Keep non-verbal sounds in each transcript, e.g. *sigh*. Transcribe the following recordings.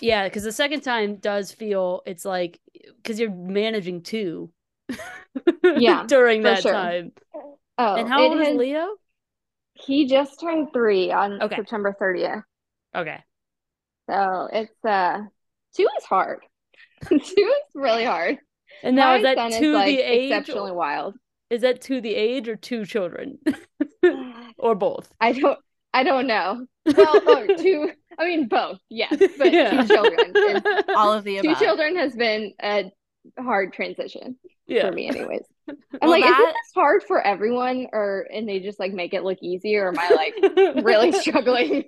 Yeah, because the second time does feel it's like because you're managing two. Yeah, *laughs* during that sure. time. Oh, and how old is Leo? He just turned three on Okay. September 30th. Okay. So it's uh two is hard. *laughs* two is really hard. And now My is that to is like the age? exceptionally wild. Is that to the age or two children? *sighs* *laughs* or both? I don't I don't know. *laughs* Well, or two I mean both, yes. But Yeah. two children. *laughs* is- All of the two above. children has been a hard transition Yeah. for me anyways. *laughs* I'm Well, like, that- isn't this hard for everyone? Or and they just like make it look easier, or am I like really struggling?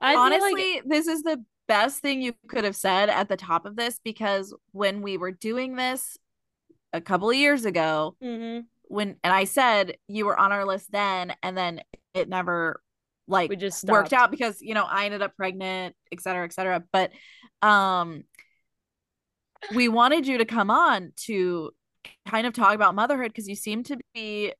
I feel like- Honestly, this is the best thing you could have said at the top of this because when we were doing this a couple of years ago, Mhm. when and I said you were on our list then, and then it never like we just worked out because you know I ended up pregnant, et cetera, et cetera. But um we wanted you to come on to kind of talk about motherhood because you seem to be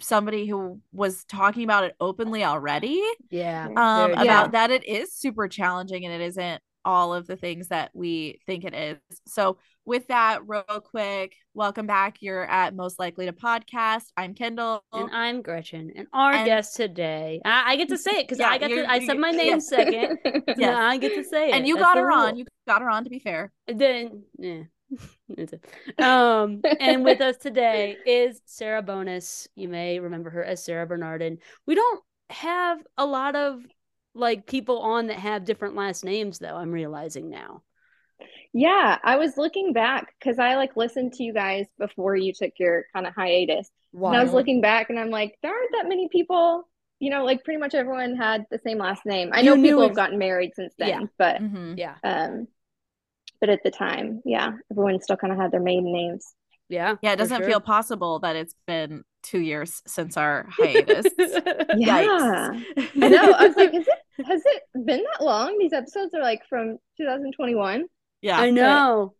somebody who was talking about it openly already Yeah. um Very about that it is super challenging and it isn't all of the things that we think it is so with that real quick welcome back you're at most likely to podcast i'm kendall And I'm Gretchen, and our And- guest today, I, I get to say it because Yeah, I got to. I said my name *laughs* yes. second. Yeah, I get to say it. and you That's got her on rule. you got her on to be fair Then, yeah. Um, and with us today is Sarah Bonus. You may remember her as Sarah Bernardin. We don't have a lot of like people on that have different last names, though. I'm realizing now. Yeah, I was looking back because I like listened to you guys before you took your kind of hiatus. And I was looking back and I'm like, there aren't that many people, you know, like pretty much everyone had the same last name. I know knew people have gotten married since then, Yeah. but Mhm. Yeah, um but at the time, yeah, everyone still kind of had their maiden names. yeah, yeah it doesn't sure. feel possible that it's been two years since our *laughs* hiatus Yeah. Yikes. I know. I was like, *laughs* has it has it been that long? These episodes are like from 2021. Yeah I know.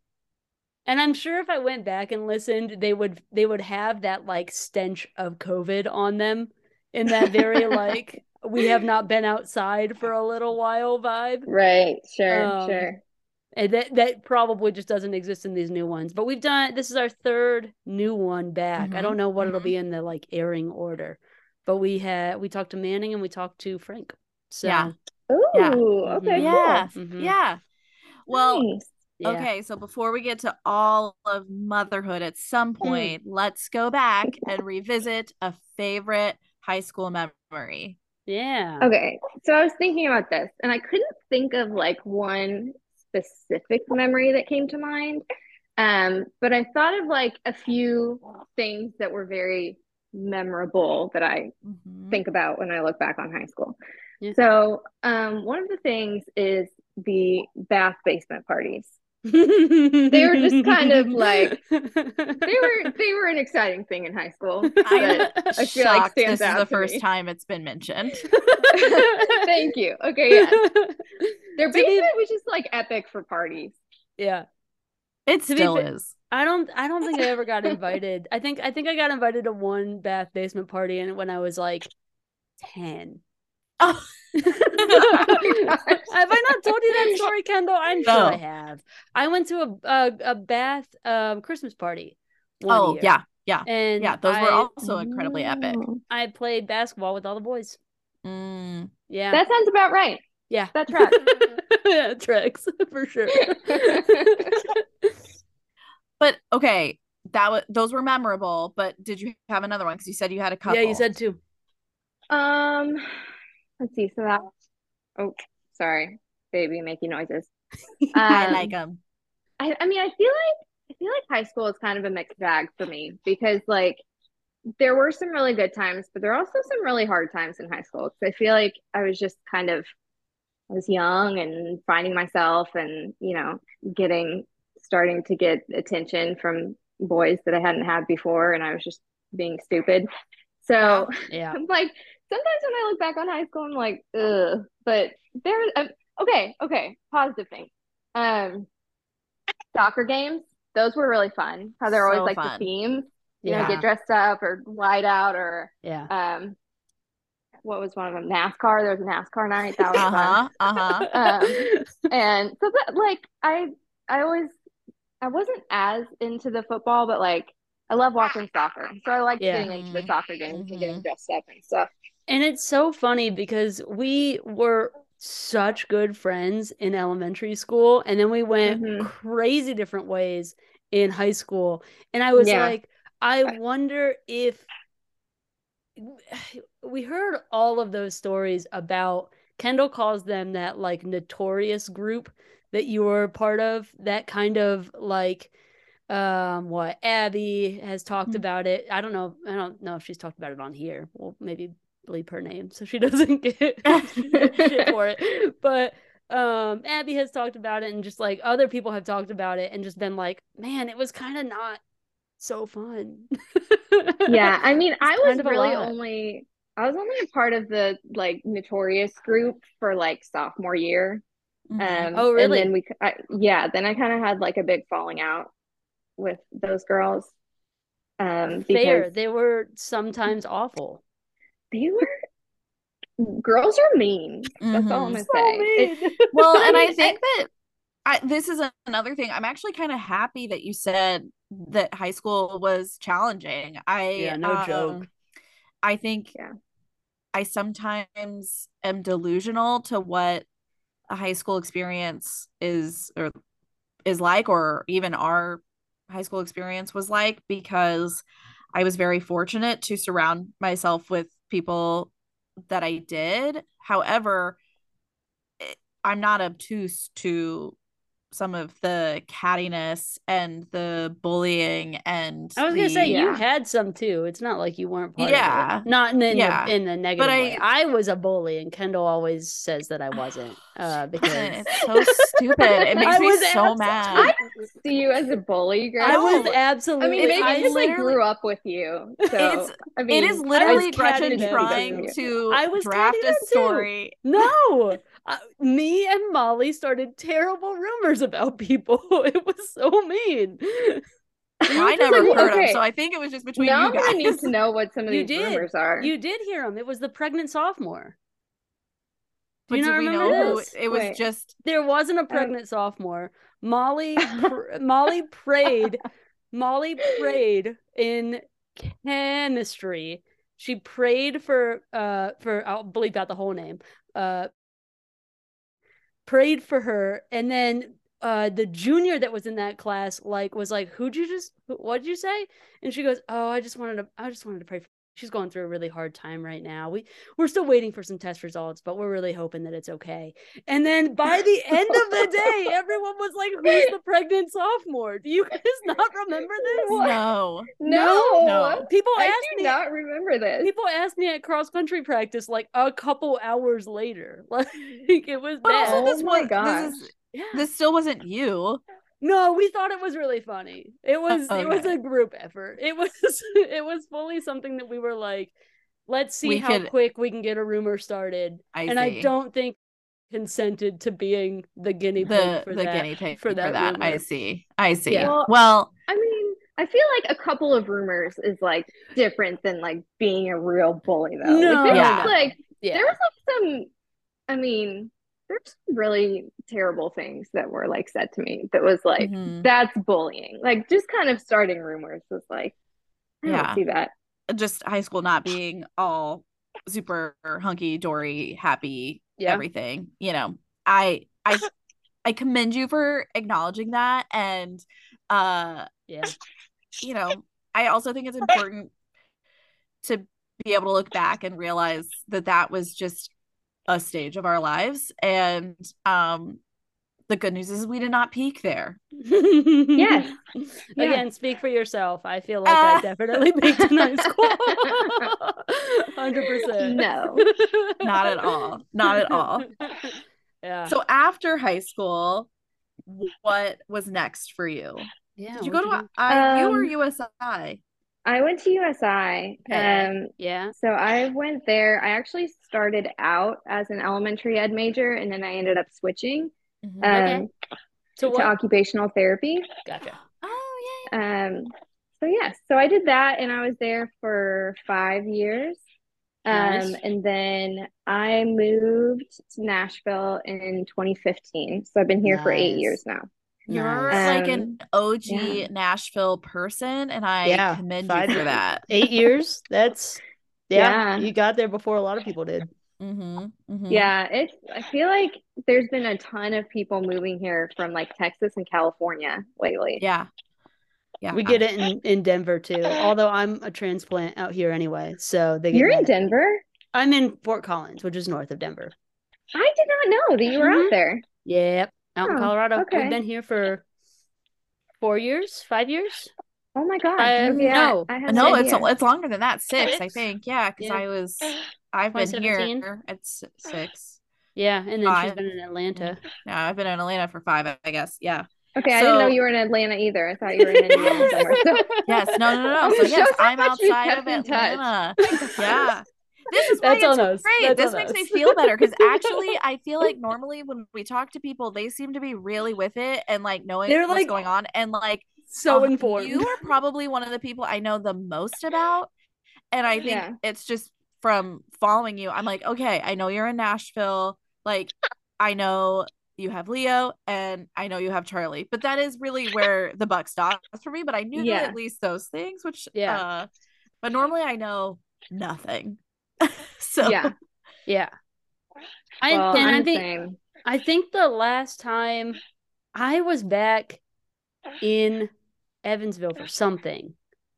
And I'm sure if I went back and listened, they would they would have that like stench of COVID on them in that very *laughs* like we have not been outside for a little while vibe. Right, sure, Um, sure. And that that probably just doesn't exist in these new ones. But we've done this is our third new one back. I Mhm, don't know what it'll mhm. be in the like airing order. But we had we talked to Manning and we talked to Frank. So Yeah. Ooh, yeah. okay, Mhm. yeah Mhm. yeah well Nice. Yeah. Okay, so before we get to all of motherhood at some point, let's go back and revisit a favorite high school memory. Yeah. Okay, so I was thinking about this and I couldn't think of like one specific memory that came to mind. Um, but I thought of like a few things that were very memorable that I Mhm. think about when I look back on high school. Yeah. So, um, one of the things is the bath basement parties. They were just *laughs* kind of like- They were *laughs* they were an exciting thing in high school. I'm I feel like shocked stands this is the first me. time it's been mentioned. *laughs* Thank you. Okay, yeah. Their To be- basement was just like epic for parties. yeah. It To be still fa- is. I don't I don't think I ever got invited. I think I think I got invited to one bath basement party and when I was like 10. Oh. *laughs* have I not told you that *laughs* story, Kendall? I'm sure I have. I went to a a, a bath um Christmas party. one Oh, year, yeah. Yeah. and Yeah. Those were also incredibly epic. Oh. I played basketball with all the boys. Mm. Yeah, That sounds about right. yeah, That tracks. *laughs* yeah, tracks for sure. But okay, that was those were memorable. But did you have another one? Because you said you had a couple. yeah, you said two. Um, let's see. So that. Oh, sorry, baby, making noises. *laughs* I Um, like them. I, I mean, I feel like I feel like high school is kind of a mixed bag for me because like there were some really good times, but there are also some really hard times in high school. Because I feel like I was just kind of I was young and finding myself, and you know, getting starting to get attention from boys that I hadn't had before, and I was just being stupid. So Yeah, I'm *laughs* like, sometimes when I look back on high school, I'm like, ugh. But there, um, okay, okay, positive thing. Um, soccer games, those were really fun. How they're always So like fun. the themes, you know, get dressed up or white out or yeah. um, what was one of them? NASCAR. There was a NASCAR night. That was Uh-huh. fun. Uh-huh. *laughs* Um, and so that like I I always I wasn't as into the football, but like I love watching soccer. So I like Yeah. getting into the soccer games and Mhm. getting dressed up and stuff. And it's so funny because we were such good friends in elementary school, and then we went Mhm. crazy different ways in high school. And I was Yeah. like, I wonder if *sighs* we heard all of those stories about Kendall calls them that like notorious group that you were part of, that kind of like um what Abby has talked Mhm. about it. I don't know. I don't know if she's talked about it on here. We'll maybe bleep her name so she *laughs* doesn't get shit for it. *laughs* But um Abby has talked about it and just like other people have talked about it and just been like, man, it was kind of not so fun. *laughs* Yeah, I mean, I was kind of a really only I was only a part of the like notorious group for like sophomore year. Mhm. Um, Oh, really? And then we, I, yeah, then I kind of had like a big falling out with those girls. Um, Fair. because They were sometimes awful. They were girls are mean. That's all I'm Mhm. gonna say. It- *laughs* Well, and I think that I, this is another thing. I'm actually kind of happy that you said that high school was challenging. I Yeah, no joke. um, I think Yeah. I sometimes am delusional to what a high school experience is or is like or even our high school experience was like because I was very fortunate to surround myself with people that I did. However, it- I'm not obtuse to some of the cattiness and the bullying and I was gonna the- say you had some too. It's not like you weren't part Yeah. of it. Not in, in Yeah. the in the negative I- way. I was a bully, and Kendall always says that I *sighs* wasn't. *sighs* Uh, because it's so stupid. It *laughs* makes I me was so abs- mad. see you as a bully, girl. I was absolutely. I mean, maybe I, I just like grew up with you. So It's- I mean, it is literally was Gretchen trying to I was draft catty a then, too. story. no. Uh, me and Molly started terrible rumors about people. *laughs* It was so mean. *laughs* I never heard okay. them, so I think it was just between now you I'm guys. gonna need to know what some of You these did. rumors are. You did hear them. It was the pregnant sophomore. Do you did not we remember know this? it was Wait. just There wasn't a pregnant sophomore. Molly *laughs* pr- Molly prayed. Molly prayed in chemistry. She prayed for uh for I'll bleep out the whole name. Uh prayed for her and then uh the junior that was in that class like was like who'd you just what'd you say? And she goes oh i just wanted to i just wanted to pray for she's going through a really hard time right now we we're still waiting for some test results but we're really hoping that it's okay and then by the end of the day *laughs* everyone was like who's the pregnant sophomore do you guys *laughs* not remember this What? no. no, No. people I asked do me not remember this. people asked me at cross country practice like a couple hours later *laughs* like it was But bad also, Oh this my was gosh. this is yeah this still wasn't you. No, we thought it was really funny. It was it was a group effort. It was *laughs* it was fully something that we were like, let's see We how could- quick we can get a rumor started. I and I don't think consented to being the guinea pig the for the that. guinea pig for for that that. I see. I see. Yeah. Well, Well, I mean, I feel like a couple of rumors is like different than like being a real bully though. No, like, there Yeah. was like Yeah. there was like some I mean, there's some really terrible things that were like said to me that was like mhm. that's bullying. Like just kind of starting rumors was like I Yeah. see that. just high school not being all super hunky dory, happy, Yeah. everything. You know, I I I commend you for acknowledging that, and uh, yeah. you know, I also think it's important to be able to look back and realize that that was just a stage of our lives, and um, the good news is we did not peak there. Yes. *laughs* Yeah. Again, speak for yourself. I feel like I Ah. definitely peaked in high school. *laughs* Hundred percent. No. Not at all. Not at all. Yeah. So after high school, what was next for you? yeah. Did you go what'd to I, you or Um, USI? I went to USI. Okay. Um Yeah. So I went there. I actually started out as an elementary ed major and then I ended up switching Mhm. um, Okay. So to occupational therapy. Gotcha. oh yeah. Um, so yes, so I did that and I was there for five years. Um, Nice. and then I moved to Nashville in 2015. So I've been here for eight years now. You're Nice. like an Um, OG yeah. Nashville person, and I Yeah, commend five- you for that. Eight years. That's *laughs* yeah, Yeah. You got there before a lot of people did. Mm-hmm, mm-hmm. Yeah, it's I feel like there's been a ton of people moving here from like Texas and California lately. yeah, yeah. We get it in, in Denver too. Although I'm a transplant out here anyway, so they get You're in Denver? I'm in Fort Collins, which is north of Denver. I did not know that you were Mhm. out there. Yep, out in Oh, Colorado. okay. We've been here for four years, five years. Oh my god! I- okay, no. I, No, no it's idea. it's longer than that. Six, I think. Yeah, because Yeah. I was *sighs* I've been here at six. Yeah, and then she's been in Atlanta. Mm-hmm. Yeah, I've been in Atlanta for five, I guess. Yeah. Okay, I didn't know you were in Atlanta either. I thought you were in Indiana *laughs* somewhere. So Yes. No. No. No. *laughs* So yes, shows I'm outside of. Atlanta. Yeah. *laughs* This is why That's it's us. great. That's this makes me feel better because *laughs* actually, I feel like normally when we talk to people, they seem to be really with it and like knowing They're, what's like, going on. And like, So uh, informed. You are probably one of the people I know the most about. And I think Yeah. it's just from following you. I'm like, okay, I know you're in Nashville. Like, I know you have Leo and I know you have Charlie, but that is really where the buck stops for me. But I knew Yeah. at least those things, which, Yeah. uh, but normally I know nothing. *laughs* so, yeah. yeah. I Well, and I'm I think. I think the last time I was back in Evansville for something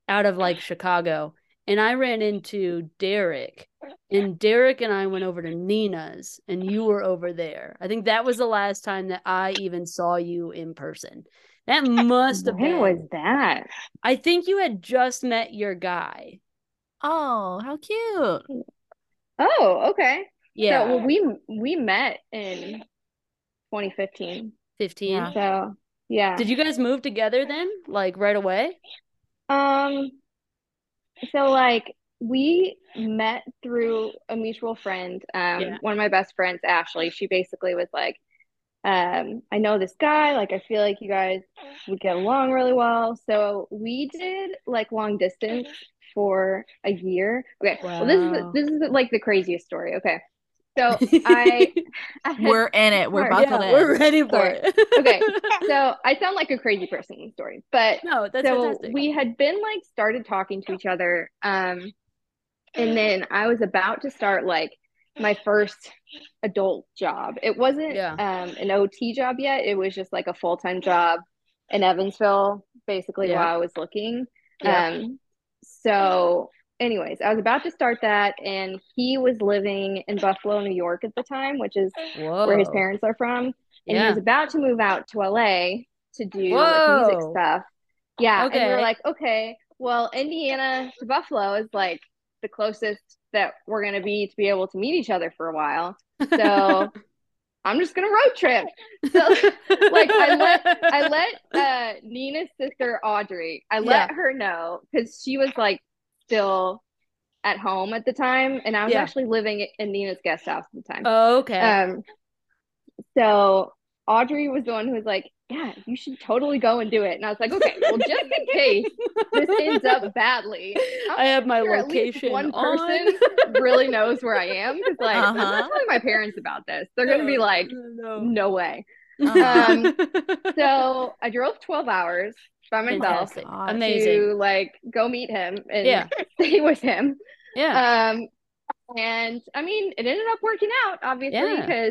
out of like Chicago, and I ran into Derek, and Derek and I went over to Nina's, and you were over there. I think that was the last time that I even saw you in person. That must have been. was that? I think you had just met your guy. Oh, how cute. Oh, okay. Yeah, So well, we we met in 2015. 15. Yeah. So yeah. Did you guys move together then? Like right away? Um, so like we met through a mutual friend. Um, Yeah. one of my best friends, Ashley, she basically was like, um, I know this guy, like I feel like you guys would get along really well. So we did like long distance for a year. Okay. Well, this is this is like the craziest story. Okay. So *laughs* I, I We're in it. We're Sorry. buckled yeah, in. we're ready for Sorry. it. Okay, *laughs* so I sound like a crazy person in the story, but no, that's so fantastic. we had been like started talking to each other um and then i was about to start like my first adult job it wasn't Yeah. um an ot job yet it was just like a full-time job in evansville basically Yeah. while i was looking Yeah. um so anyways i was about to start that and he was living in buffalo new york at the time which is Whoa. where his parents are from and he was about to move out to LA to do like music stuff. Yeah, and we were Okay. like, okay, well, Indiana to Buffalo is like the closest that we're gonna be to be able to meet each other for a while. So *laughs* I'm just gonna road trip. So *laughs* like I let I *laughs* let uh Nina's sister Audrey, I let Yeah. her know because she was like still at home at the time, and I was Yeah. actually living in Nina's guest house at the time. Oh, okay. Um, so Audrey was the one who was like, "Yeah, you should totally go and do it." And I was like, "Okay, well, just in *laughs* case this ends up badly, I'm I have my sure location one on. person really knows where I am." Because like, I'm Uh-huh. not telling my parents about this. They're gonna be like, no. "No way." Uh-huh. Um, So I drove 12 hours by myself Fantastic. God. Amazing. to like go meet him and Yeah. *laughs* stay with him. Yeah. Um, and I mean, it ended up working out, obviously, Yeah.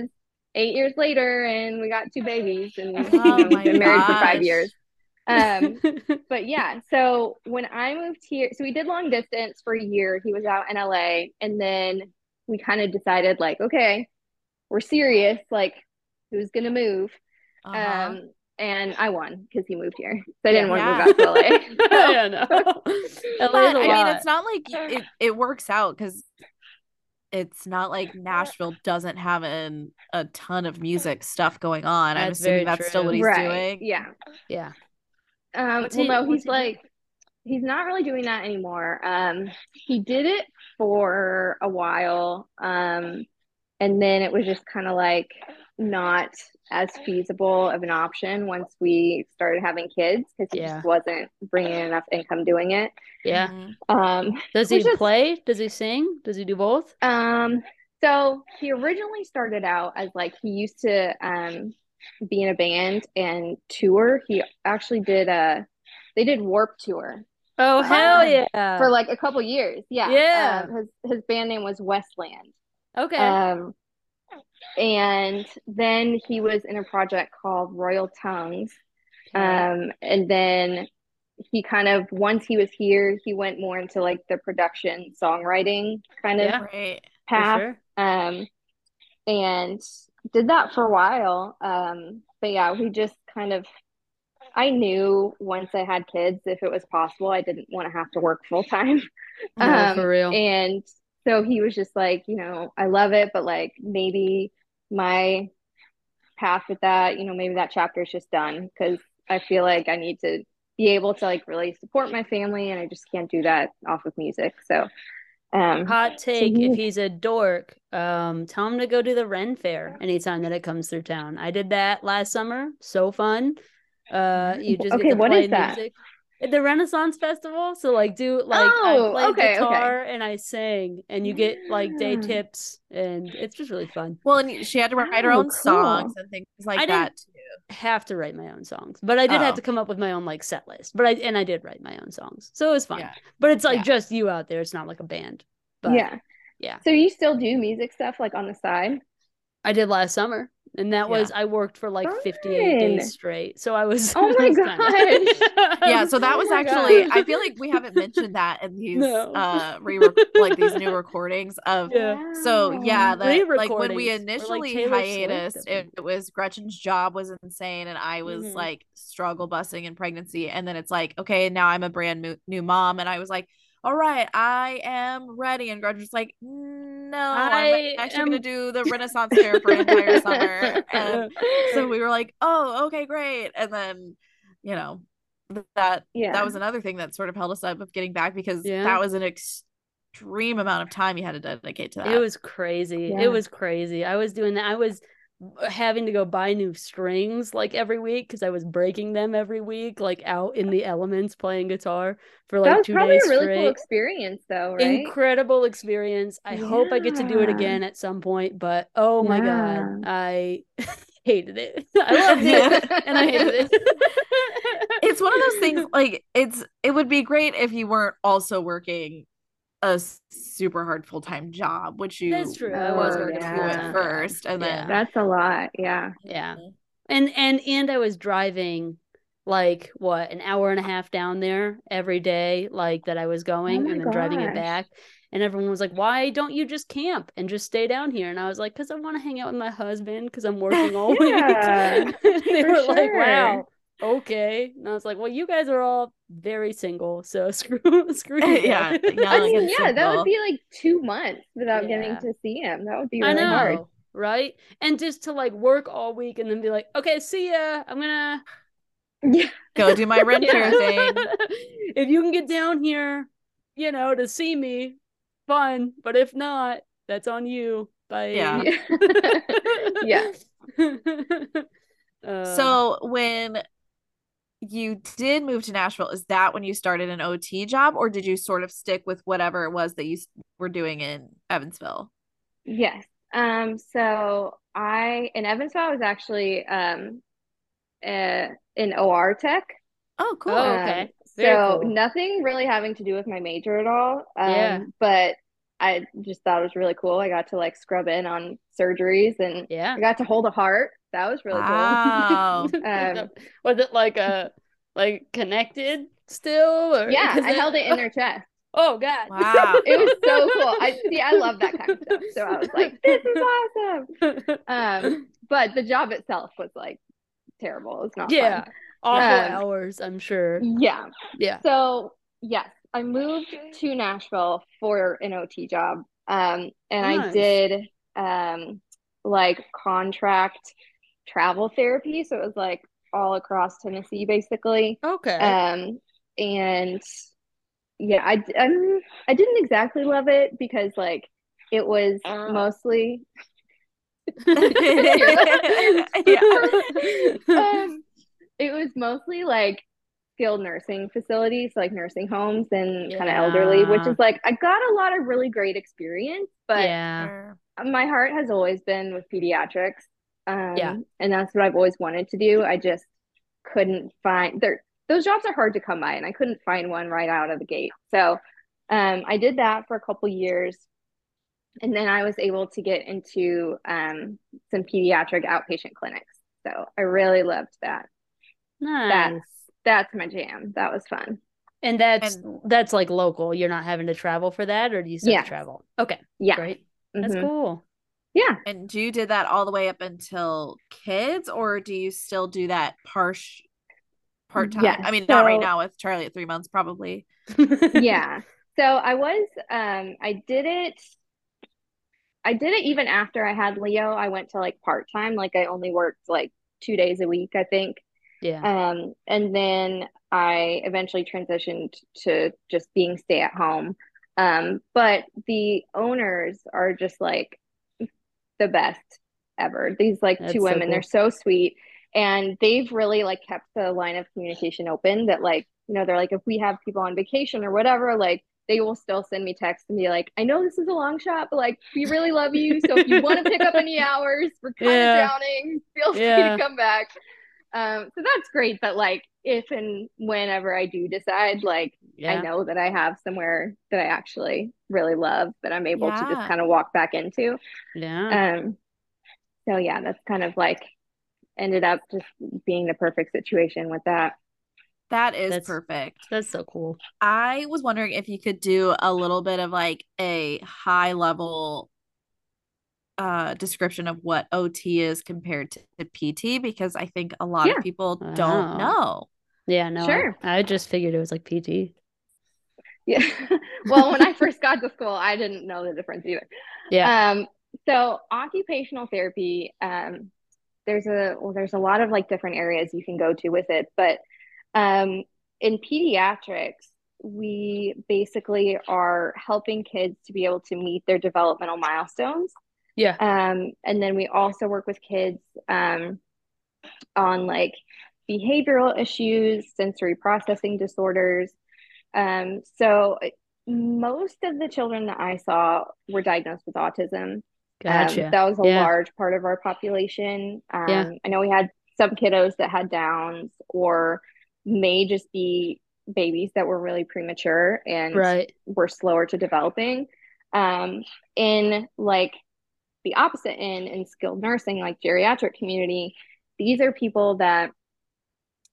Because eight years later, and we got two babies, and you Oh *laughs* know, my been married for five years. Um, *laughs* but yeah, so when I moved here, so we did long distance for a year. He was out in LA, and then we kind of decided, like, okay, we're serious. Like, who's gonna move? Uh-huh. Um, and I won because he moved here. So I didn't want to Yeah. move out to LA. yeah, no. LA is but a I mean, it's not like it, it works out because it's not *laughs* like Nashville doesn't have an, a ton of music stuff going on. I'm assuming very that's still what he's right. doing. Yeah. yeah. Um, What's well, no, what's he's he like, he's not really doing that anymore. Um, he did it for a while. Um, and then it was just kind of like not as feasible of an option once we started having kids because he Yeah. just wasn't bringing in enough income doing it. Yeah. Mhm. Um, Does he Which is- play? Does he sing? Does he do both? um, so he originally started out as like he used to um be in a band and tour. He actually did a they did Warped Tour Oh hell Um, yeah! for like a couple years. Yeah. Yeah. Um, his his band name was Westland. okay. Um, and then he was in a project called Royal Tongues. Um, and then he kind of once he was here, he went more into like the production songwriting kind of Yeah. Right. Path. sure. Um, and did that for a while. Um, but yeah, we just kind of I knew once I had kids, if it was possible, I didn't want to have to work full time. No, Um, for real. And so he was just like, you know, I love it, but like maybe my path with that, you know, maybe that chapter is just done because I feel like I need to be able to like really support my family and I just can't do that off of music. So, um, Hot take: If he's a dork, um, tell him to go to the Ren Fair anytime that it comes through town. I did that last summer. So fun. Uh, you just Okay, get to what play is that? music. At the Renaissance Festival. So like, do like I Oh, play okay, okay. guitar and I sing, and you get like day mm. tips, and it's just really fun. Well, and she had to write her Oh, own songs and things like I that didn't- too. Have to write my own songs, but I did have Oh. to come up with my own like set list. But I and I did write my own songs, so it was fun. Yeah. But it's like Yeah. just you out there. It's not like a band. But yeah. yeah. So you still do music stuff like on the side? I did last summer, and that was I worked for like 58 days straight. So I was. *laughs* Oh my god. *laughs* Yeah, so that Oh was my actually gosh. I feel like we haven't mentioned that in *laughs* these No. uh re like these new recordings of Yeah. So yeah, the, like when we Re-recordings, like, initially hiatus, it, it was Gretchen's job was insane, and I was Mhm. like struggle busing in pregnancy, and then it's like okay, now I'm a brand new new mom, and I was like, all right, I am ready, and Gretchen's like, no, I I'm actually am- gonna do the *laughs* Renaissance fair for an entire summer, and so we were *laughs* like, oh, okay, great, and then you know that Yeah. that was another thing that sort of held us up of getting back because Yeah. that was an extreme amount of time you had to dedicate to that. It was crazy. Yeah. It was crazy. I was doing that. I was having to go buy new strings like every week because I was breaking them every week, like out in the elements playing guitar for like that was two probably days a really straight. cool experience though, right? Incredible experience. I hope I get to do it again at some point, but oh my Yeah. god, I *laughs* hated it. *laughs* I loved it *laughs* and I hated it. it's one of those things like it's it would be great if you weren't also working a s- super hard full-time job which you That's true. I Oh, was were working yeah. to full at first and Yeah. then That's a lot. Yeah. Yeah. And and and I was driving like what an hour and a half down there every day like that I was going Oh and then driving it back and everyone was like why don't you just camp and just stay down here and I was like cuz I want to hang out with my husband cuz I'm working all *laughs* Yeah, week *laughs* and they for were like wow okay and I was like well you guys are all very single so *laughs* screw screw *laughs* you Yeah, I mean, and yeah, that would be like two months without getting to see him. That would be I really know hard. right and just to like work all week and then be like okay see ya I'm gonna *laughs* Yeah. go do my renter Yeah. thing if you can get down here, you know, to see me, fun. But if not, that's on you. Bye. Yeah. Yeah. Uh, so when you did move to Nashville is that when you started an OT job or did you sort of stick with whatever it was that you were doing in Evansville Yes. Um, so I in Evansville I was actually um uh, in OR tech. oh cool Oh, Um, okay. Very so cool. nothing really having to do with my major at all. Um, Yeah. but I just thought it was really cool. I got to like scrub in on surgeries and yeah. I got to hold a heart. That was really Wow. *laughs* Um, was it like a like connected still? Or, cool. Yeah, 'cause I it- held it in their chest. *laughs* Oh God. Wow. *laughs* It was so cool. I see. I love that kind of stuff. So I was like, "This is awesome." Um, but the job itself was like terrible. It was not. yeah. fun. Awful Um, hours, I'm sure. Yeah. Yeah. So yes, I moved to Nashville for an OT job. Um, and I did um like contract travel therapy. So it was like all across Tennessee, basically. Okay. Um, and yeah, I d- um, I didn't exactly love it because like it was Uh. mostly *laughs* *laughs* um, it was mostly like skilled nursing facilities, like nursing homes and kind of elderly, which is like I got a lot of really great experience, but yeah. my heart has always been with pediatrics. Um, Yeah. and that's what I've always wanted to do. I just couldn't find there. Those jobs are hard to come by, and I couldn't find one right out of the gate. So, um, I did that for a couple years, and then I was able to get into um, some pediatric outpatient clinics. So I really loved that. Nice. That's that's my jam. That was fun. and that's that's like local. You're not having to travel for that, or do you still have to Yes. travel? Okay, Yeah. great. That's Mhm. cool. Yeah. And you did that all the way up until kids, or do you still do that part part time? Yes, I mean, not right now with Charlie at three months, probably. *laughs* yeah. So I was um I did it I did it even after I had Leo. I went to like part-time, like I only worked like 2 days a week, I think. yeah. Um and then I eventually transitioned to just being stay at home. Um but the owners are just like the best ever. These like That's two so women, cool. they're so sweet and they've really like kept the line of communication open that like you know they're like if we have people on vacation or whatever like they will still send me texts and be like i know this is a long shot but like we really love you so if you want to pick up any *laughs* hours we're kind of Yeah. drowning feel free Yeah. to come back um so that's great but like if and whenever i do decide like yeah. i know that i have somewhere that i actually really love that i'm able to just kind of walk back into Yeah. um, so yeah, that's kind of like ended up just being the perfect situation with that. That is That's- perfect. That's so cool. I was wondering if you could do a little bit of like a high level uh description of what OT is compared to, to PT because I think a lot Yeah. of people don't know. Yeah, no. I- Sure. I, just figured it was like PT. Yeah. *laughs* well, when I first got to school, I didn't know the difference either. Yeah. Um, so occupational therapy, um, there's a well, there's a lot of like different areas you can go to with it, but um, in pediatrics, we basically are helping kids to be able to meet their developmental milestones. yeah. Um, and then we also work with kids um, on like behavioral issues, sensory processing disorders. Um, so most of the children that I saw were diagnosed with autism. Gotcha. Um, that was a Yeah. large part of our population. Um, Yeah. I know we had some kiddos that had Downs or may just be babies that were really premature and right. were slower to developing. Um, in like the opposite end in skilled nursing, like geriatric community, these are people that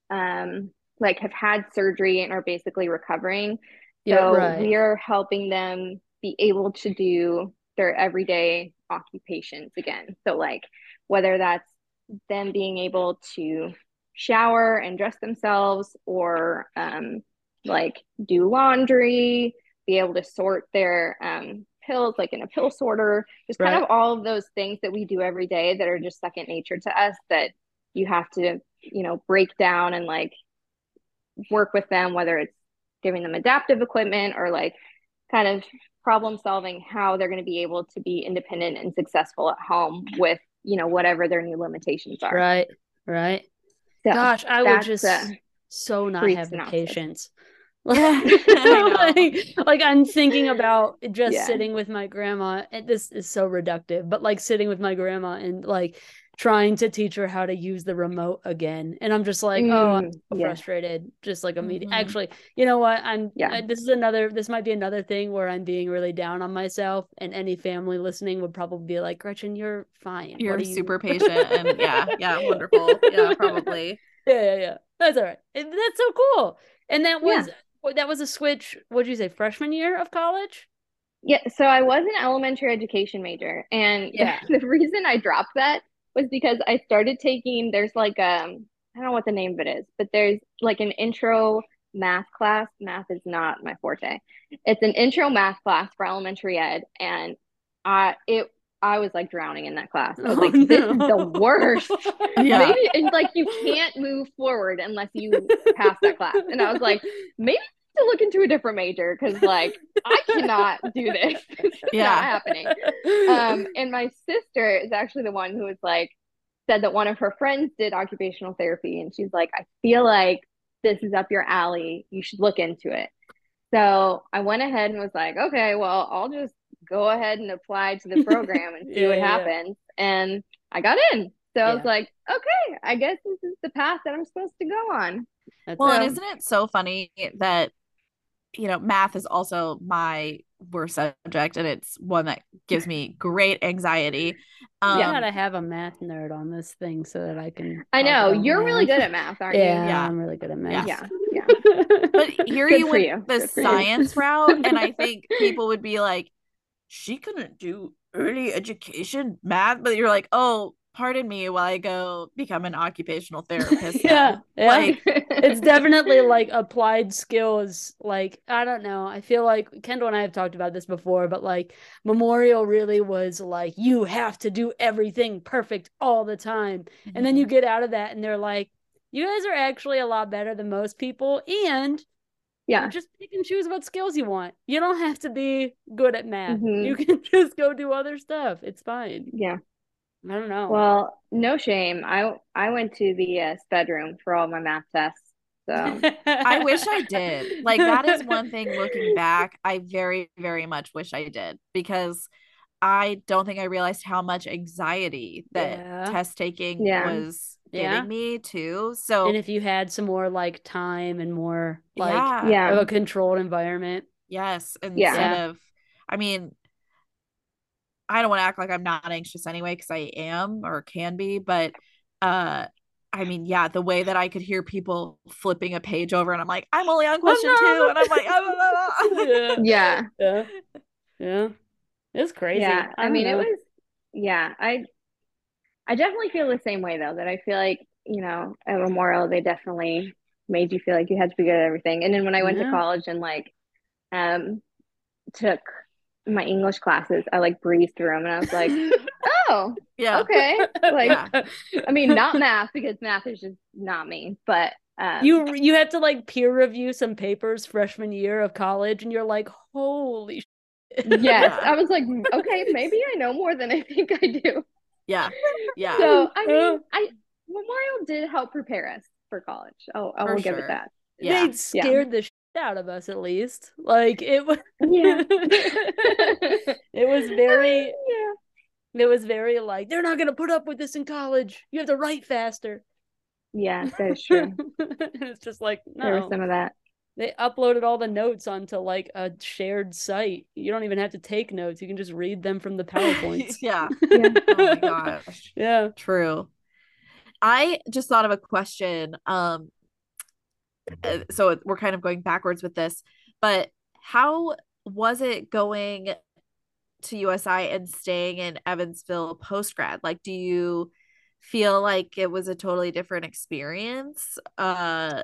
um, like have had surgery and are basically recovering. Yeah, So right. we are helping them be able to do their everyday occupations again. So like whether that's them being able to shower and dress themselves or um, like do laundry, be able to sort their um, pills like in a pill sorter, just kind of all of those things that we do every day that are just second nature to us that you have to, you know, break down and like work with them, whether it's giving them adaptive equipment or like kind of problem solving how they're going to be able to be independent and successful at home with, you know, whatever their new limitations are. Right. Right. So Gosh, I would just so not have the patience. *laughs* *laughs* Like, like I'm thinking about just Yeah. sitting with my grandma. And this is so reductive, but like sitting with my grandma and like trying to teach her how to use the remote again. And I'm just like, oh, I'm Mm, so yeah. frustrated. Just like immediate. Mhm. Actually, you know what? I'm Yeah. I- this is another. This might be another thing where I'm being really down on myself, and any family listening would probably be like, Gretchen, you're fine. You're are you-" super patient and yeah, *laughs* yeah, wonderful. Yeah, probably. Yeah, yeah, yeah. That's all right. And that's so cool. And that was what that was a switch. What did you say? Freshman year of college? Yeah, so I was an elementary education major, and *laughs* Yeah. the reason I dropped that was because I started taking, there's like um I don't know what the name of it is, but there's like an intro math class. Math is not my forte. It's an intro math class for elementary ed, and I it I was like drowning in that class. I was Oh, like, this is the worst. *laughs* Yeah. Maybe it's like you can't move forward unless you pass that class. And I was like, maybe to look into a different major because like I cannot do this. *laughs* It's Yeah. not happening. Um, and my sister is actually the one who was like said that one of her friends did occupational therapy, and she's like, I feel like this is up your alley. You should look into it. So I went ahead and was like, okay, well, I'll just go ahead and apply to the *laughs* program and see Yeah, what yeah. happens. And I got in. So I was like, okay, I guess this is the path that I'm supposed to go on. That's Well, it. and Yeah. isn't it so funny that you know math is also my worst subject, and it's one that gives me *laughs* great anxiety. Um, you gotta have a math nerd on this thing so that I can. I know you're really math. good at math, aren't Yeah, Yeah. I'm really good at math. you? Yeah, yeah. *laughs* but here you for went you. the Good science route, and I think *laughs* people would be like, "She couldn't do early education math," but you're like, "Oh, pardon me while I go become an occupational *laughs* therapist." yeah, yeah. Like, it's *laughs* definitely like applied skills. Like, I don't know. I feel like Kendall and I have talked about this before, but like Memorial really was like, you have to do everything perfect all the time. And then you Mm-hmm. get out of that and they're like, you guys are actually a lot better than most people. And yeah, just pick and choose what skills you want. You don't have to be good at math. Mhm. You can *laughs* just go do other stuff. It's fine. yeah. I don't know. Well, no shame. I I went to the uh, sped room for all my math tests. So I wish I did. Like that is one thing *laughs* looking back, I very, very much wish I did because I don't think I realized how much anxiety that Yeah. test taking Yeah. was giving Yeah. me too. So and if you had some more like time and more like yeah, yeah, of a controlled environment. yes, instead Yeah. of I mean I don't want to act like I'm not anxious anyway because I am or can be, but uh I mean, yeah, the way that I could hear people flipping a page over and I'm like, I'm only on question no. two, and I'm like, ah, ah, *laughs* ah. yeah. yeah, Yeah. Yeah. It's crazy. yeah. I, don't mean, it was. Yeah, I I definitely feel the same way though. That I feel like you know at Memorial they definitely made you feel like you had to be good at everything. And then when I went Yeah. to college and like um took my English classes, I like breezed through them and I was like, *laughs* oh, yeah. okay. *laughs* Like, Yeah. I mean, not math because math is just not me, but um, you you had to like peer review some papers freshman year of college and you're like, holy shit. yes, I was like, okay, maybe I know more than I think I do. Yeah. Yeah. So I mean, I Memorial did help prepare us for college. Oh, I For will give it that. yeah. They scared the shit out of us at least. Like it was Yeah. *laughs* it was *laughs* very yeah. it was very like they're not gonna put up with this in college. You have to write faster. Yeah, *laughs* that is true. it's just like There was no. some of that. They uploaded all the notes onto like a shared site. You don't even have to take notes. You can just read them from the PowerPoints. yeah. Yeah. Oh my gosh. yeah. True. I just thought of a question. Um, uh, so we're kind of going backwards with this, but how was it going to USI and staying in Evansville post grad? Like, do you feel like it was a totally different experience? Uh,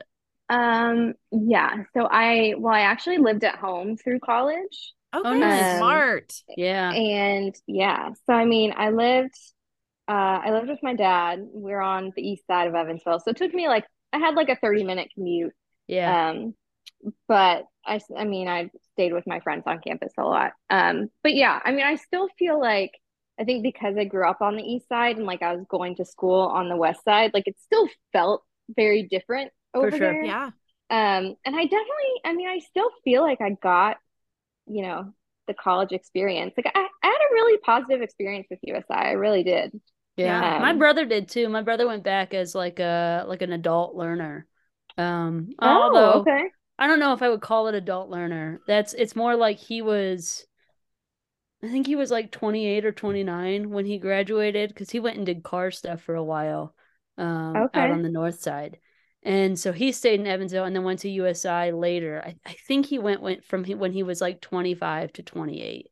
Um, yeah. So I well, I actually lived at home through college. okay, nice. smart. Yeah. And yeah, so I mean, I lived uh I lived with my dad. We are on the east side of Evansville. So it took me like I had like a 30 minute commute. Yeah. Um but I mean, I stayed with my friends on campus a lot. Um but yeah, I mean, I still feel like I think because I grew up on the east side and like I was going to school on the west side, like it still felt very different over sure. there. Yeah. Um, and I definitely, I mean, I still feel like I got, you know, the college experience. Like I, I had a really positive experience with USI. I really did. Yeah. My Um, brother did too. My brother went back as like a like an adult learner. Um although Oh, okay. I don't know if I would call it adult learner. That's it's more like he was I think he was like 28 or 29 when he graduated because he went and did car stuff for a while um out on the north side. And so he stayed in Evansville and then went to USI later. I, I think he went went from he, when he was like 25 to 28.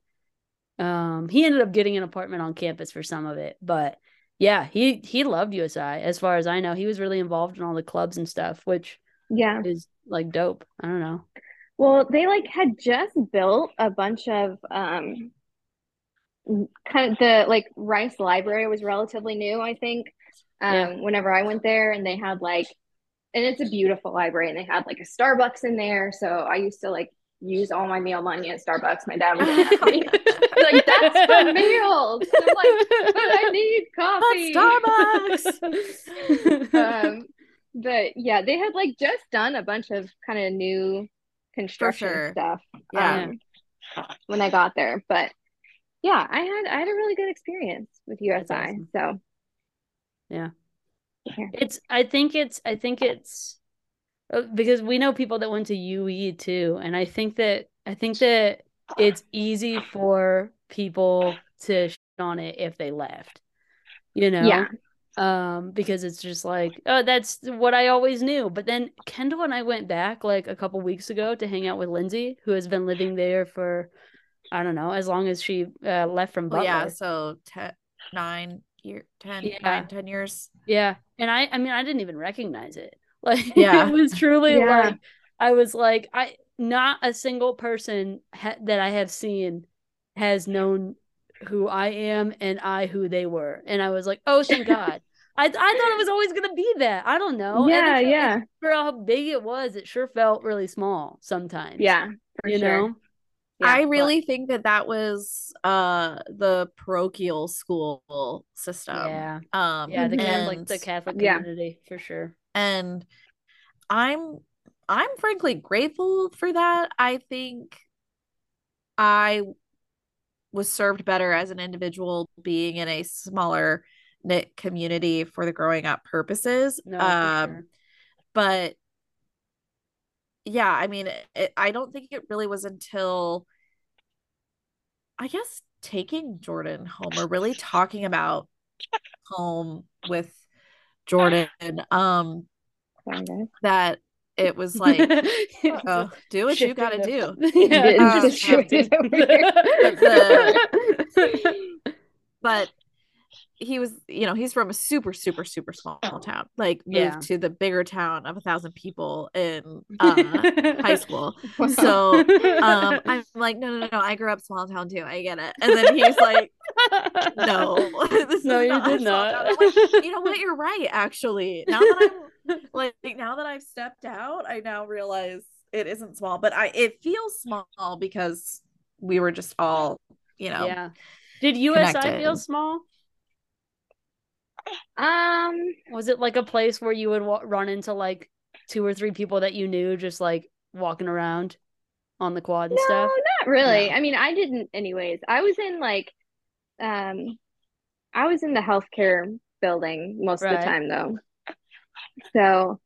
Um he ended up getting an apartment on campus for some of it, but yeah, he he loved USI as far as I know. He was really involved in all the clubs and stuff, which Yeah. is like dope. I don't know. Well, they like had just built a bunch of um kind of the like Rice Library was relatively new, I think. Um, Yeah. whenever I went there and they had like and it's a beautiful library and they had like a Starbucks in there. So I used to like use all my meal money at Starbucks. My dad was *laughs* like, that's for meals. I'm like, but I need coffee. Starbucks. *laughs* um, but yeah, they had like just done a bunch of kind of new construction sure. stuff. Yeah. Um, when I got there, but yeah, I had I had a really good experience with USI. awesome. So Yeah. Yeah. It's I think it's I think it's uh, because we know people that went to UE too and I think that I think that it's easy for people to shit on it if they left. You know? Yeah. Um because it's just like, oh that's what I always knew. But then Kendall and I went back like a couple weeks ago to hang out with Lindsay who has been living there for I don't know, as long as she uh, left from Well, yeah, so ten, nine year, ten, Yeah. nine, ten years. Yeah. And I I mean I didn't even recognize it. *laughs* Like Yeah. it was truly Yeah. like I was like I not a single person ha- that I have seen has known who I am and I who they were. And I was like, "Oh, thank *laughs* God." I I thought it was always going to be that. I don't know. Yeah, it's- yeah, For how big it was, it sure felt really small sometimes. yeah, for You sure. know? Yeah, I but- really think that that was uh the parochial school system. yeah. Um Yeah, the. Catholic the and- Catholic Yeah. community for sure. and i'm i'm frankly grateful for that i think i was served better as an individual being in a smaller knit community for the growing up purposes No, um sure. but yeah i mean it, i don't think it really was until i guess taking jordan home or really talking about home with jordan um that it was *laughs* like oh do what you gotta do. *laughs* Yeah, Yeah, just just shifted shifting. The- *laughs* but he was you know he's from a super super super small town like moved Yeah. to the bigger town of a thousand people in uh high school. So um i'm like no no no no i grew up small town too i get it. And then he's like no this No, is you not did not. like, you know what? You're right actually. Now that i'm *laughs* like now that i've stepped out i now realize it isn't small but i it feels small because we were just all you know Yeah. Did USI feel small? Um, Was it like a place where you would wa- run into like two or three people that you knew just like walking around on the quad and stuff? no, stuff? not really. No. I mean, I didn't anyways. I was in like um I was in the healthcare building most of the time though. So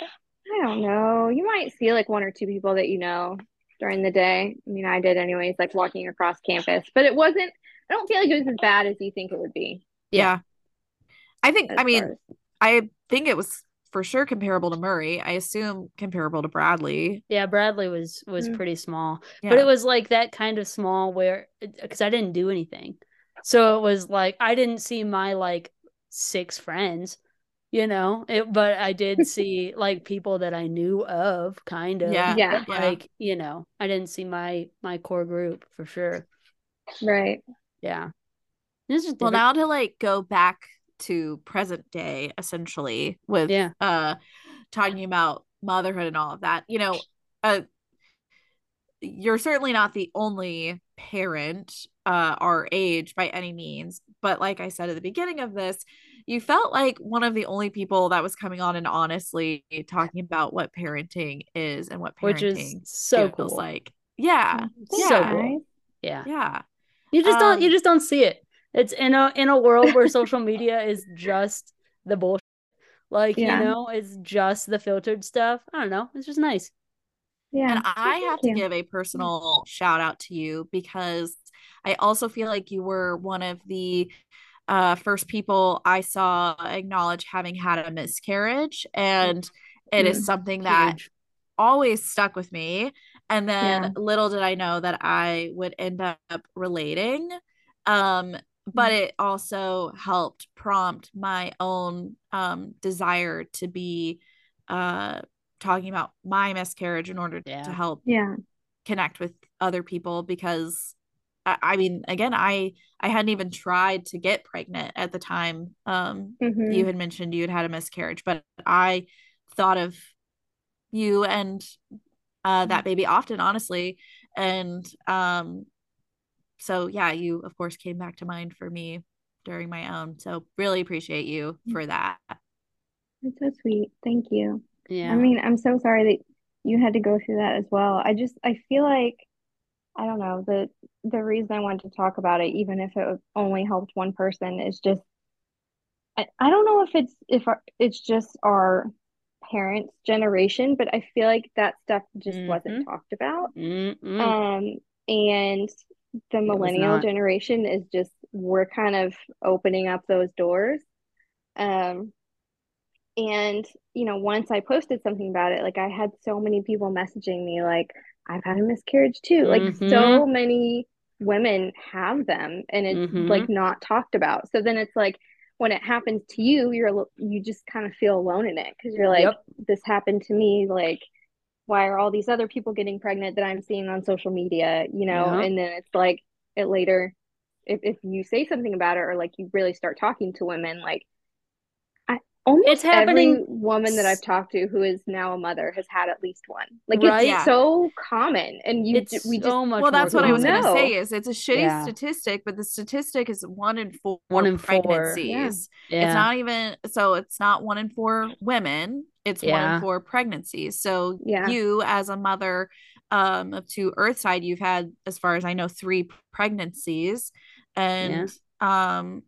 I don't know. You might see like one or two people that you know during the day. I mean, I did anyways, like walking across campus, but it wasn't I don't feel like it was as bad as you think it would be. yeah i think as i mean as- i think it was for sure comparable to murray i assume comparable to bradley Yeah, Bradley was was Mm. pretty small, yeah. but it was like that kind of small where because I didn't do anything, so it was like I didn't see my like six friends, you know. It, but I did *laughs* see like people that I knew of, kind of. Yeah, Yeah. like you know, I didn't see my my core group for sure. right. Yeah, this is well different. now to like go back to present day essentially with Yeah. uh talking about motherhood and all of that you know uh you're certainly not the only parent uh our age by any means but like i said at the beginning of this you felt like one of the only people that was coming on and honestly talking about what parenting is and what parenting which is so feels cool. like yeah So yeah cool. Yeah. yeah You just don't you Um, just don't see it. It's in a in a world where social *laughs* media is just the bullshit. Like, Yeah. you know, it's just the filtered stuff. I don't know. It's just nice. Yeah. And I have to give a personal shout out to you because I also feel like you were one of the uh, first people I saw acknowledge having had a miscarriage. And it is Mm, something that always stuck with me. And then Yeah. little did I know that I would end up relating. Um, but it also helped prompt my own um, desire to be uh, talking about my miscarriage in order Yeah. to help Yeah. connect with other people because I, I mean again I I hadn't even tried to get pregnant at the time um Mhm. you had mentioned you had had a miscarriage but I thought of you and uh that baby often honestly and um so yeah you of course came back to mind for me during my own so really appreciate you for that It's so sweet. Thank you. Yeah. I mean, I'm so sorry that you had to go through that as well. I just I feel like I don't know, the the reason I wanted to talk about it, even if it only helped one person, is just I, I don't know if it's if our, it's just our parents' generation, but I feel like that stuff just Mhm. wasn't talked about. Mm-mm. Um, and the millennial generation is just we're kind of opening up those doors. Um, and you know, once I posted something about it, like I had so many people messaging me like, I've had a miscarriage too. Like Mhm. so many women have them and it's Mhm. like not talked about. So then it's like when it happens to you, you're you just kind of feel alone in it because you're like, Yep. this happened to me, like why are all these other people getting pregnant that I'm seeing on social media, you know? Yeah. And then it's like it later if if you say something about it or like you really start talking to women, like almost It's happening- every woman that I've talked to who is now a mother has had at least one. Like Right? it's Yeah. so common and you It's we just so much well that's what i was going to say is it's a shitty Yeah. statistic but the statistic is one in four One in four. pregnancies Yeah. it's not even so it's not one in four women it's one in four pregnancies so Yeah. you as a mother um of two earthside you've had as far as i know three pregnancies and um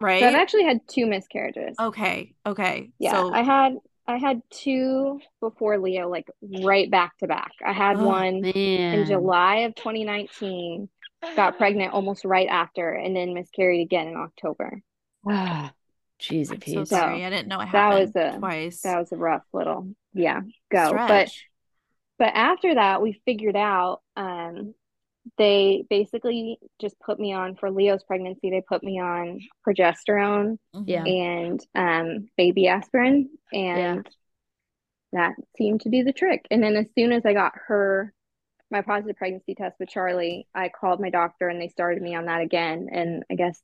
right So I've actually had two miscarriages. okay okay Yeah, so I had I had two before Leo, like right back to back. I had Oh, one Man. in July of 2019, got pregnant almost right after, and then miscarried again in October. Ah, jeez, a i'm so piece. So, sorry i didn't know it that was a- twice That was a rough little, yeah, go. But but after that, we figured out um they basically just put me on for Leo's pregnancy, they put me on progesterone Yeah. and um baby aspirin and that seemed to do the trick. And then as soon as I got her my positive pregnancy test with Charlie, I called my doctor and they started me on that again. And I guess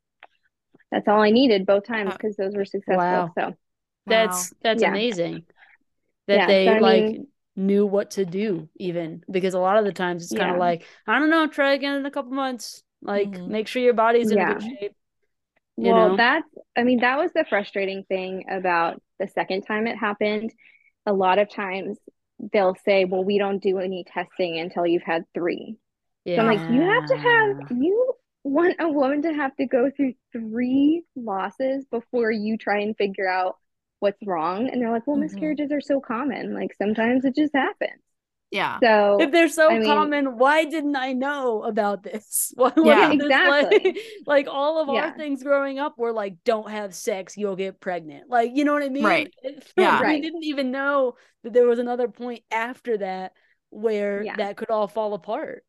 that's all I needed both times because those were successful. Wow. So That's that's Yeah. amazing that Yeah, they so like mean- knew what to do even because a lot of the times it's kind of like I don't know, try again in a couple months. Like Mhm. make sure your body's in Yeah. good shape. You Well, know? that's, I mean, that was the frustrating thing about the second time it happened. A lot of times they'll say, well, we don't do any testing until you've had three. So I'm like, you have to have, you want a woman to have to go through three losses before you try and figure out what's wrong. And they're like, well, Mhm. miscarriages are so common. Like sometimes it just happens. yeah So if they're so I mean- common, why didn't I know about this? *laughs* Why Yeah. wasn't this like, Exactly. *laughs* like all of Yeah. our things growing up were like, don't have sex, you'll get pregnant. Like, you know what I mean? Right. *laughs* It- Yeah. we Right. didn't even know that there was another point after that where Yeah. that could all fall apart.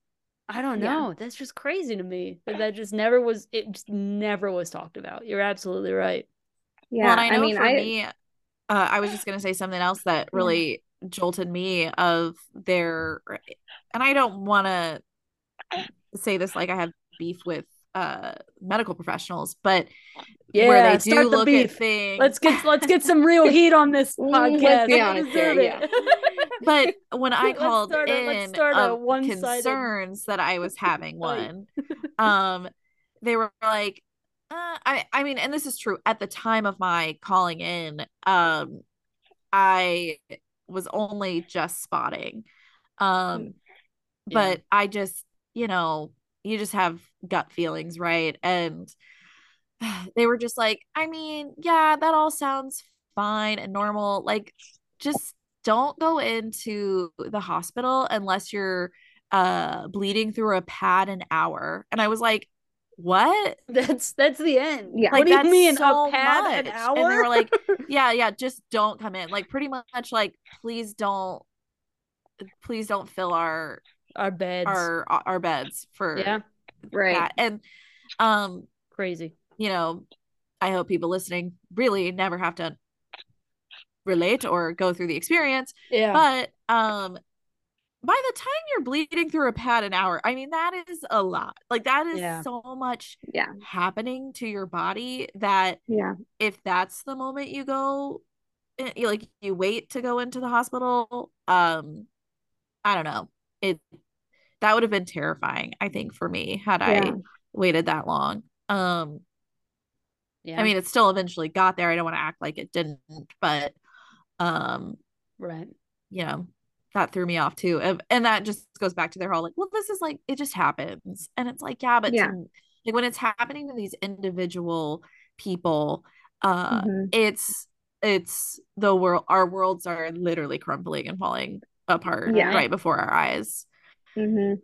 I don't Yeah. know. That's just crazy to me. But that just never was. It just never was talked about. You're absolutely right. yeah, Well, and I know mean, for I, me, uh, I was just gonna say something else that really jolted me of their, and I don't want to say this like I have beef with uh medical professionals, but Yeah. where they start do the look beef. at things. Let's get let's *laughs* get some real heat on this *laughs* podcast. let's be honest deserve here, it. but when *laughs* I called a- let's in a one-sided concerns that I was having one, um, they were like, uh, I I mean, and this is true. At the time of my calling in, um, I was only just spotting, um, Yeah. but I just you know you just have gut feelings, right? And *sighs* they were just like, I mean, yeah, that all sounds fine and normal. Like, just don't go into the hospital unless you're uh bleeding through a pad an hour. And I was like, what? *laughs* That's that's the end. Yeah. What do you that's mean so a pad much. an hour? And they were like, *laughs* yeah, yeah, just don't come in. Like pretty much like please don't please don't fill our our beds. our our beds for yeah, right. that. And um crazy. you know, I hope people listening really never have to relate or go through the experience. Yeah. But um by the time you're bleeding through a pad an hour, I mean that is a lot. Like that is Yeah. so much Yeah. happening to your body that Yeah. if that's the moment you go eh, you like you wait to go into the hospital um i don't know it that would have been terrifying i think for me had Yeah. i waited that long um Yeah. i mean it still eventually got there i don't want to act like it didn't but um right. you know that threw me off too and, and that just goes back to their whole like well this is like it just happens and it's like yeah but Yeah. to, like when it's happening to these individual people uh Mhm. it's it's the world our worlds are literally crumbling and falling apart Yeah. right before our eyes Mhm.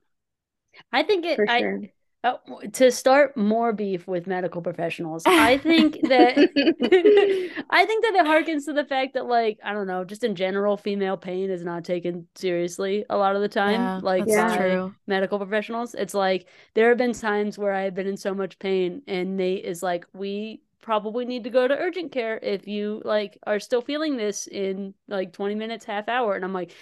I think it. For I, sure. Uh, to start more beef with medical professionals. I think that *laughs* *laughs* I think that it harkens to the fact that, like, I don't know, just in general, female pain is not taken seriously a lot of the time. yeah like, by true medical professionals, it's like there have been times where I've been in so much pain, and Nate is like, "We probably need to go to urgent care if you like are still feeling this in like 20 minutes, half hour," and I'm like.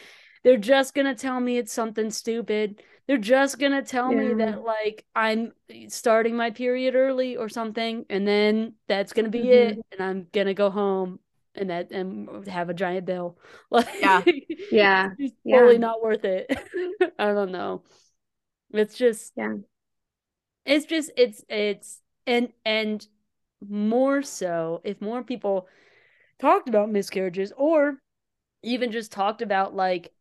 They're just gonna tell me it's something stupid. They're just gonna tell me that like I'm starting my period early or something, and then that's gonna be Mhm. it, and I'm gonna go home and that and have a giant bill. *laughs* Like, Yeah. Yeah. it's just Yeah. totally not worth it. *laughs* I don't know. It's just Yeah. It's just it's it's and and more so if more people talked about miscarriages or even just talked about like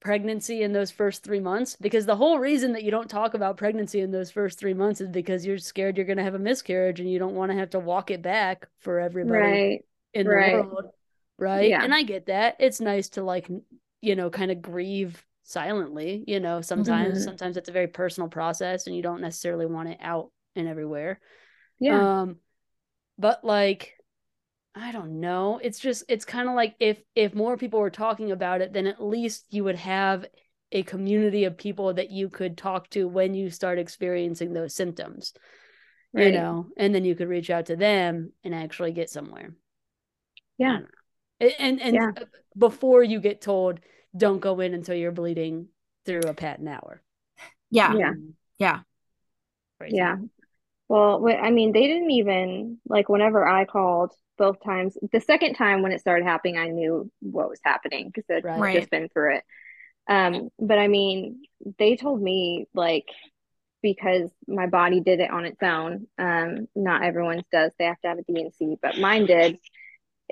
pregnancy in those first three months because the whole reason that you don't talk about pregnancy in those first three months is because you're scared you're going to have a miscarriage and you don't want to have to walk it back for everybody Right. in right. the world right Yeah. and i get that it's nice to like you know kind of grieve silently you know sometimes Mhm. sometimes it's a very personal process and you don't necessarily want it out and everywhere Yeah. um but like i don't know it's just it's kind of like if if more people were talking about it then at least you would have a community of people that you could talk to when you start experiencing those symptoms you Right. know and then you could reach out to them and actually get somewhere Yeah. and and, and Yeah. Uh, before you get told don't go in until you're bleeding through a patent hour yeah Yeah. Mm-hmm. yeah Crazy. Yeah. Well, wh- I mean, they didn't even like whenever I called both times. The second time when it started happening, I knew what was happening because I'd Right. Right. just been through it. Um, but I mean, they told me like because my body did it on its own. Um, not everyone's does. They have to have a D&C, but mine did.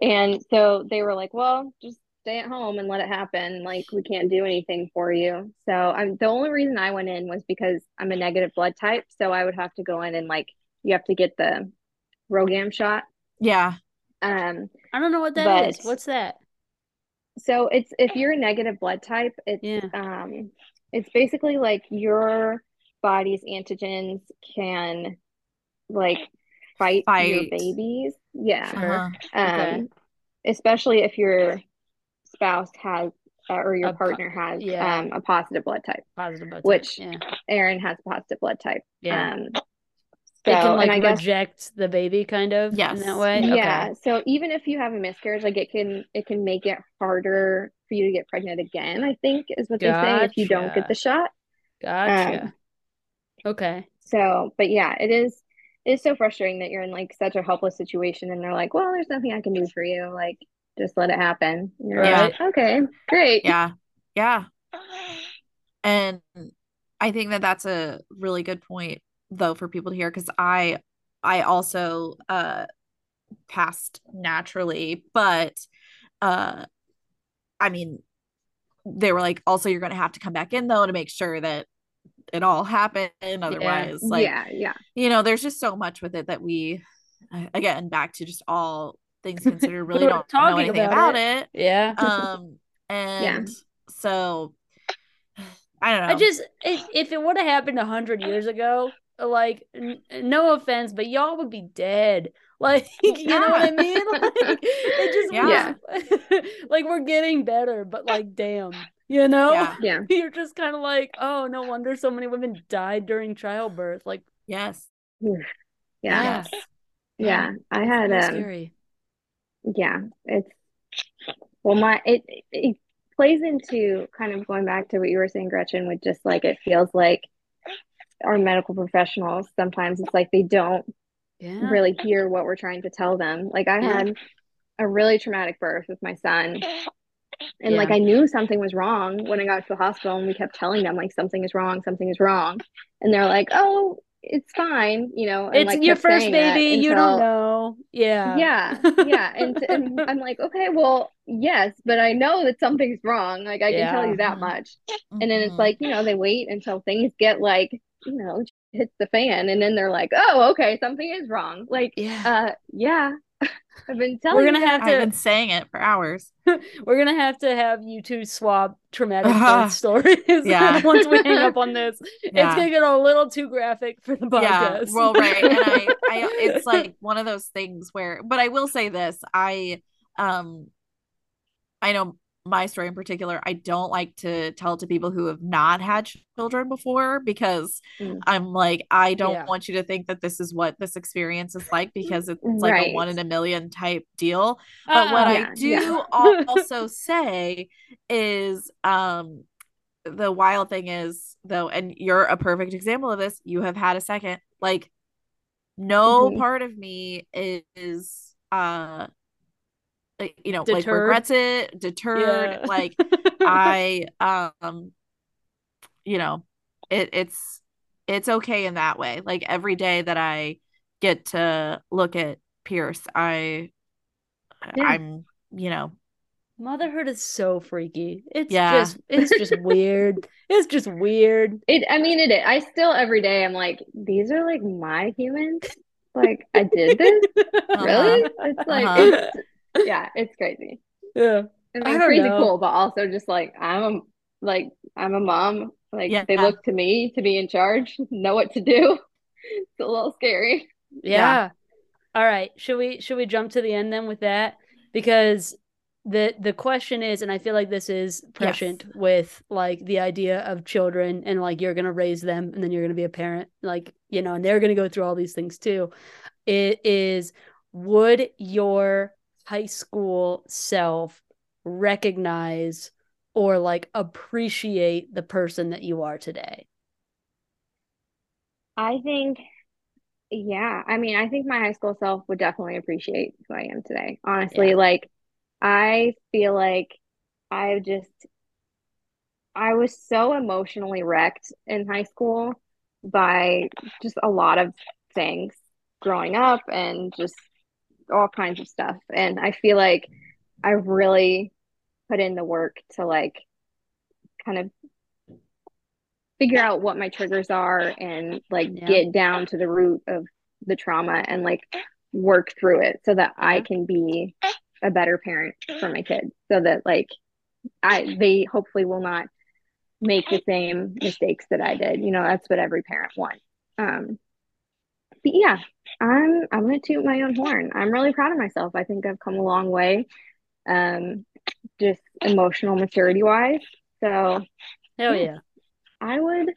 And so they were like, "Well, just stay at home and let it happen. Like we can't do anything for you." So I'm the only reason I went in was because I'm a negative blood type, so I would have to go in and like you have to get the RhoGAM shot. yeah Um, i don't know what that is. But- what's that so it's if you're a negative blood type, it's Yeah. um it's basically like your body's antigens can like fight, your babies. Yeah. Sure. uh-huh. Um Okay. especially if your spouse has uh, or your A po- partner has yeah. um a positive blood type. positive blood type. Which- yeah Aaron has positive blood type. yeah Um it so can and like I guess reject the baby kind of in that way yeah, okay so even if you have a miscarriage, like it can it can make it harder for you to get pregnant again, I think is what they say if you don't get the shot. gotcha Um, okay So, but yeah, it is it's so frustrating that you're in like such a helpless situation and they're like, "Well, there's nothing I can do for you. Like just let it happen." And you're Right. like, "Okay, great." yeah yeah *sighs* and i think that that's a really good point though for people to hear because i i also uh passed naturally but uh i mean they were like also you're gonna have to come back in though to make sure that it all happened otherwise like yeah, yeah. you know there's just so much with it that we again back to just all things considered really *laughs* We're don't know anything about about it yeah um *laughs* and so i don't know I just if, if it would have happened a hundred years ago, like n- no offense, but y'all would be dead. *laughs* Like you know what I mean? Like it just Yeah. was- like we're getting better, but like damn, you know? Yeah. Yeah. You're just kind of like, oh, no wonder so many women died during childbirth. Like, yes Yeah. Yeah. yes Yeah. I had really um scary. Yeah, it's well my it it plays into kind of going back to what you were saying, Gretchen, with just like it feels like our medical professionals sometimes it's like they don't Yeah. really hear what we're trying to tell them. Like I Yeah. had a really traumatic birth with my son. And Yeah. like I knew something was wrong when I got to the hospital and we kept telling them like something is wrong, something is wrong. And they're like, "Oh, it's fine," you know, it's like your first baby. You don't know. Yeah. Yeah, yeah. And, and I'm like, "Okay, well, yes, but I know that something's wrong. Like I can tell you that much." And then it's Mhm. like, you know, they wait until things get like, you know, hits the fan and then they're like, "Oh, okay, something is wrong." Like, Yeah. uh, yeah. I've been telling We're gonna that. have I've to been saying it for hours. *laughs* we're gonna have to have you two swap traumatic Uh-huh. birth stories *laughs* Yeah. once we hang up on this. It's gonna get a little too graphic for the podcast. Yeah, podcast. well, right, and I, I, *laughs* it's like one of those things where, but I will say this, I, um, I know my story in particular. I don't like to tell it to people who have not had children before because Mm. I'm like, I don't Yeah. want you to think that this is what this experience is like because it's like a one in a million type deal. But what Uh, I do yeah. *laughs* *laughs* also say is, um, the wild thing is though, and you're a perfect example of this. You have had a second, like, no Mhm. part of me is, uh, you know, like regrets it, deterred. Yeah. Like, *laughs* I, um, you know, it, it's, it's okay in that way. Like every day that I get to look at Pierce, I, Yeah. I'm, you know, Motherhood is so freaky. It's Yeah. just it's just weird. *laughs* It's just weird. It. I mean, it. I still every day. I'm like, these are like my humans. Like I did this. *laughs* Really? It's like, Uh-huh. it's, yeah, it's crazy. yeah. I I mean, don't crazy know. cool, but also just like I'm a like I'm a mom. Like Yeah. they look to me to be in charge, know what to do. *laughs* It's a little scary. Yeah. All right. Should we should we jump to the end then with that? Because the the question is, and I feel like this is prescient with like the idea of children and like you're gonna raise them and then you're gonna be a parent, like, you know, and they're gonna go through all these things too. It is would your high school self recognize or like appreciate the person that you are today? I think, yeah. I mean, I think my high school self would definitely appreciate who I am today. Honestly, Yeah. like I feel like I've just I was so emotionally wrecked in high school by just a lot of things growing up and just all kinds of stuff. And I feel like I really put in the work to like kind of figure out what my triggers are and like Yeah. get down to the root of the trauma and like work through it so that I can be a better parent for my kids so that like I they hopefully will not make the same mistakes that I did. You know, that's what every parent wants. Um but yeah, I'm I'm gonna toot my own horn. I'm really proud of myself. I think I've come a long way. Um just emotional maturity wise. So Hell Yeah. yeah. I would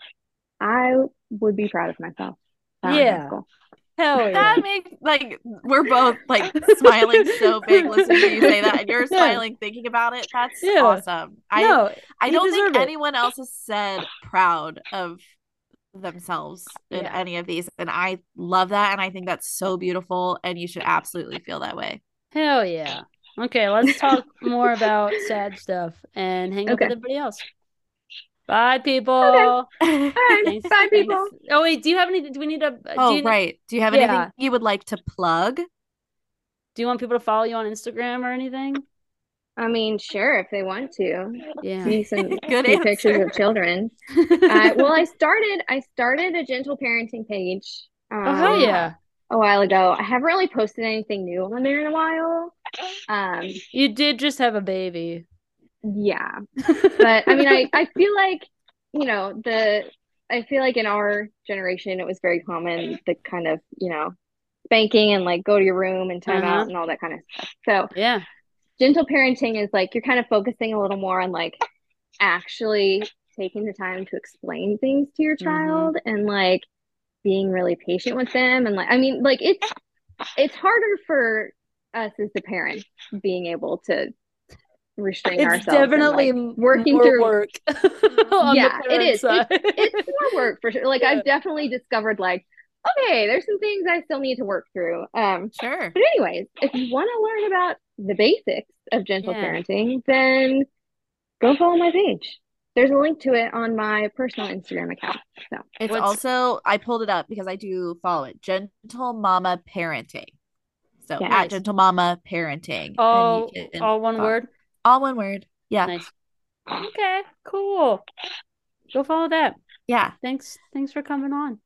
I would be proud of myself. Yeah. school. Hell yeah. that makes like we're both like smiling so *laughs* big listening to you say that, and you're Yeah. smiling thinking about it. That's Yeah. awesome. I no, I don't think it. anyone else has said proud of themselves in Yeah. any of these, and I love that, and I think that's so beautiful, and you should absolutely feel that way. Hell yeah. Okay, let's talk more about sad stuff and hang out Okay. with everybody else. Bye, people. All right, *laughs* Thanks- bye people. thanks. Oh wait, do you have any? Do we need to? Uh, do oh you, right. Do you have Yeah. anything you would like to plug? Do you want people to follow you on Instagram or anything? I mean, sure, if they want to. Yeah. See some *laughs* Good see pictures of children. *laughs* Uh, well, I started I started a gentle parenting page oh um, yeah. a while ago. I haven't really posted anything new on there in a while. Um, You did just have a baby. yeah, *laughs* but I mean, I I feel like you know the I feel like in our generation it was very common the kind of you know spanking and like go to your room and time Uh-huh. out and all that kind of stuff. So yeah. Gentle parenting is like you're kind of focusing a little more on like actually taking the time to explain things to your Mhm. child and like being really patient with them and like I mean like it's it's harder for us as the parents being able to restrain It's ourselves and, definitely like, working more through work. *laughs* Yeah, it is. parent it's more work for sure like Yeah. I've definitely discovered like okay, there's some things I still need to work through. Um, Sure. but anyways, if you want to learn about the basics of gentle Yeah. parenting, then go follow my page. There's a link to it on my personal Instagram account. So It's What's- also I pulled it up because I do follow it. Gentle Mama Parenting. So Yeah. at Gentle Mama Parenting. and you All can all one follow- word. All one word. Yeah. Nice. Okay, cool. Go follow that. Yeah. Thanks. Thanks for coming on.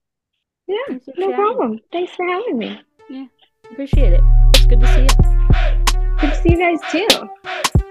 Yeah, no problem. Thanks for having me. Yeah, appreciate it. It's good to see you. Good to see you guys too.